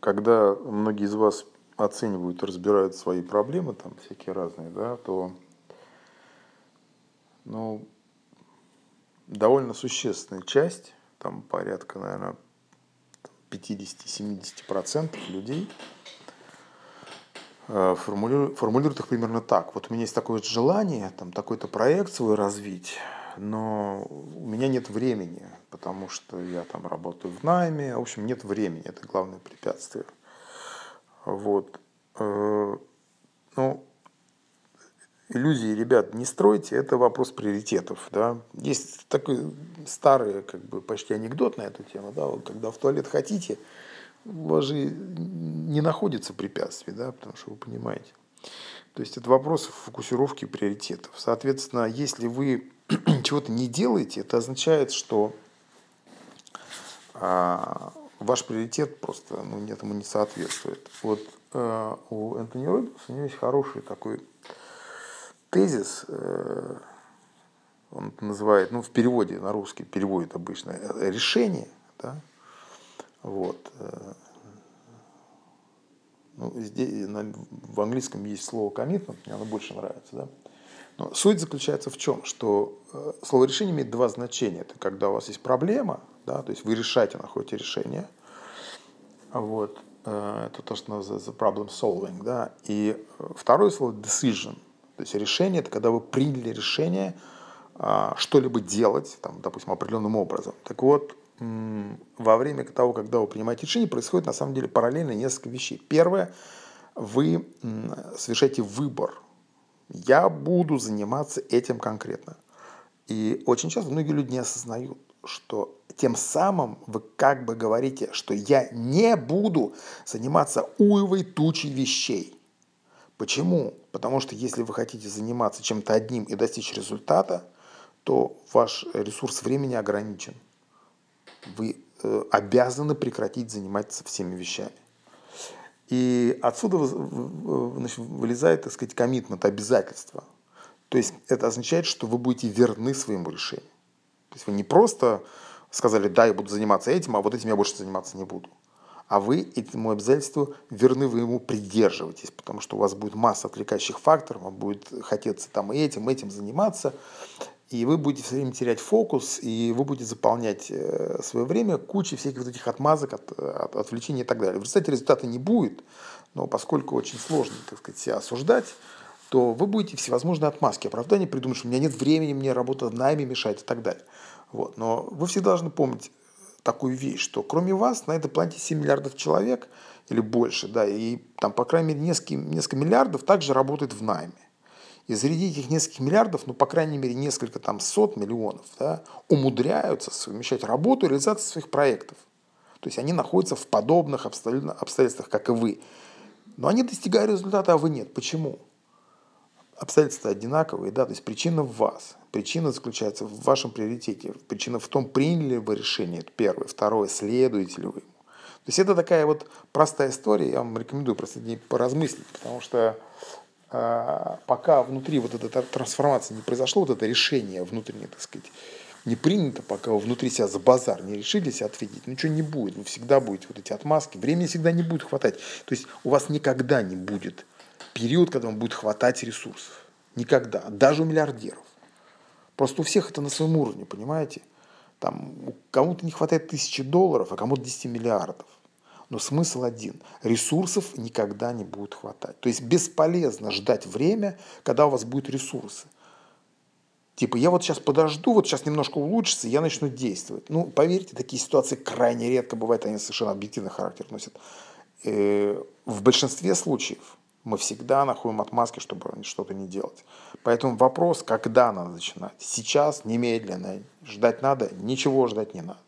когда многие из вас оценивают разбирают свои проблемы, там всякие разные, да, то ну, довольно существенная часть, там порядка, наверное, 50-70% людей э, формулируют, их примерно так. Вот у меня есть такое желание, там, такой-то проект свой развить, но у меня нет времени, потому что я там работаю в найме, в общем, нет времени, это главное препятствие. Вот. Э, ну, иллюзии, ребят, не стройте, это вопрос приоритетов, да. Есть такой старый, как бы, почти анекдот на эту тему, да, вот, когда в туалет хотите, у вас же не находится препятствий, да, потому что вы понимаете. То есть это вопрос фокусировки приоритетов. Соответственно, если вы чего-то не делаете, это означает, что а, ваш приоритет просто ну, этому не соответствует. Вот а, у Энтони Робинса у него есть хороший такой тезис, э, он это называет, ну, в переводе на русский переводит обычно, э, решение, да, вот. Э, ну, здесь, в английском есть слово commitment, мне оно больше нравится, да. Но суть заключается в чем? Что слово решение имеет два значения. Это когда у вас есть проблема, да, то есть вы решаете, находите решение. Вот. Это то, что называется problem solving, да. И второе слово decision – то есть решение – это когда вы приняли решение а, что-либо делать, там, допустим, определенным образом. Так вот, во время того, когда вы принимаете решение, происходит на самом деле параллельно несколько вещей. Первое, вы совершаете выбор. Я буду заниматься этим конкретно. И очень часто многие люди не осознают, что тем самым вы как бы говорите, что я не буду заниматься уйвой тучей вещей. Почему? Потому что если вы хотите заниматься чем-то одним и достичь результата, то ваш ресурс времени ограничен. Вы э, обязаны прекратить заниматься всеми вещами. И отсюда значит, вылезает, так сказать, коммитмент, обязательство. То есть это означает, что вы будете верны своему решению. То есть вы не просто сказали, да, я буду заниматься этим, а вот этим я больше заниматься не буду а вы этому обязательству верны, вы ему придерживаетесь, потому что у вас будет масса отвлекающих факторов, вам будет хотеться там и этим, этим заниматься, и вы будете все время терять фокус, и вы будете заполнять э, свое время кучей всяких вот этих отмазок, от, от отвлечений и так далее. В результате результата не будет, но поскольку очень сложно, так сказать, себя осуждать, то вы будете всевозможные отмазки, оправдания придумать, что у меня нет времени, мне работа в найме мешает и так далее. Вот. Но вы всегда должны помнить, такую вещь, что кроме вас на этой планете 7 миллиардов человек или больше, да, и там, по крайней мере, несколько, несколько миллиардов также работает в найме. И среди этих нескольких миллиардов, ну, по крайней мере, несколько там сот миллионов, да, умудряются совмещать работу и реализацию своих проектов. То есть они находятся в подобных обстоятельствах, как и вы. Но они достигают результата, а вы нет. Почему? Обстоятельства одинаковые, да, то есть причина в вас. Причина заключается в вашем приоритете. Причина в том, приняли вы решение, это первое. Второе, следуете ли вы ему. То есть это такая вот простая история, я вам рекомендую просто не поразмыслить, потому что э, пока внутри вот эта трансформация не произошло, вот это решение внутреннее, так сказать, не принято, пока вы внутри себя за базар не решились ответить, ничего не будет. Вы всегда будете вот эти отмазки, времени всегда не будет хватать. То есть у вас никогда не будет период, когда вам будет хватать ресурсов. Никогда. Даже у миллиардеров. Просто у всех это на своем уровне, понимаете? Там кому-то не хватает тысячи долларов, а кому-то 10 миллиардов. Но смысл один. Ресурсов никогда не будет хватать. То есть бесполезно ждать время, когда у вас будут ресурсы. Типа, я вот сейчас подожду, вот сейчас немножко улучшится, я начну действовать. Ну, поверьте, такие ситуации крайне редко бывают, они совершенно объективный характер носят. Э, в большинстве случаев мы всегда находим отмазки, чтобы что-то не делать. Поэтому вопрос, когда надо начинать. Сейчас, немедленно. Ждать надо, ничего ждать не надо.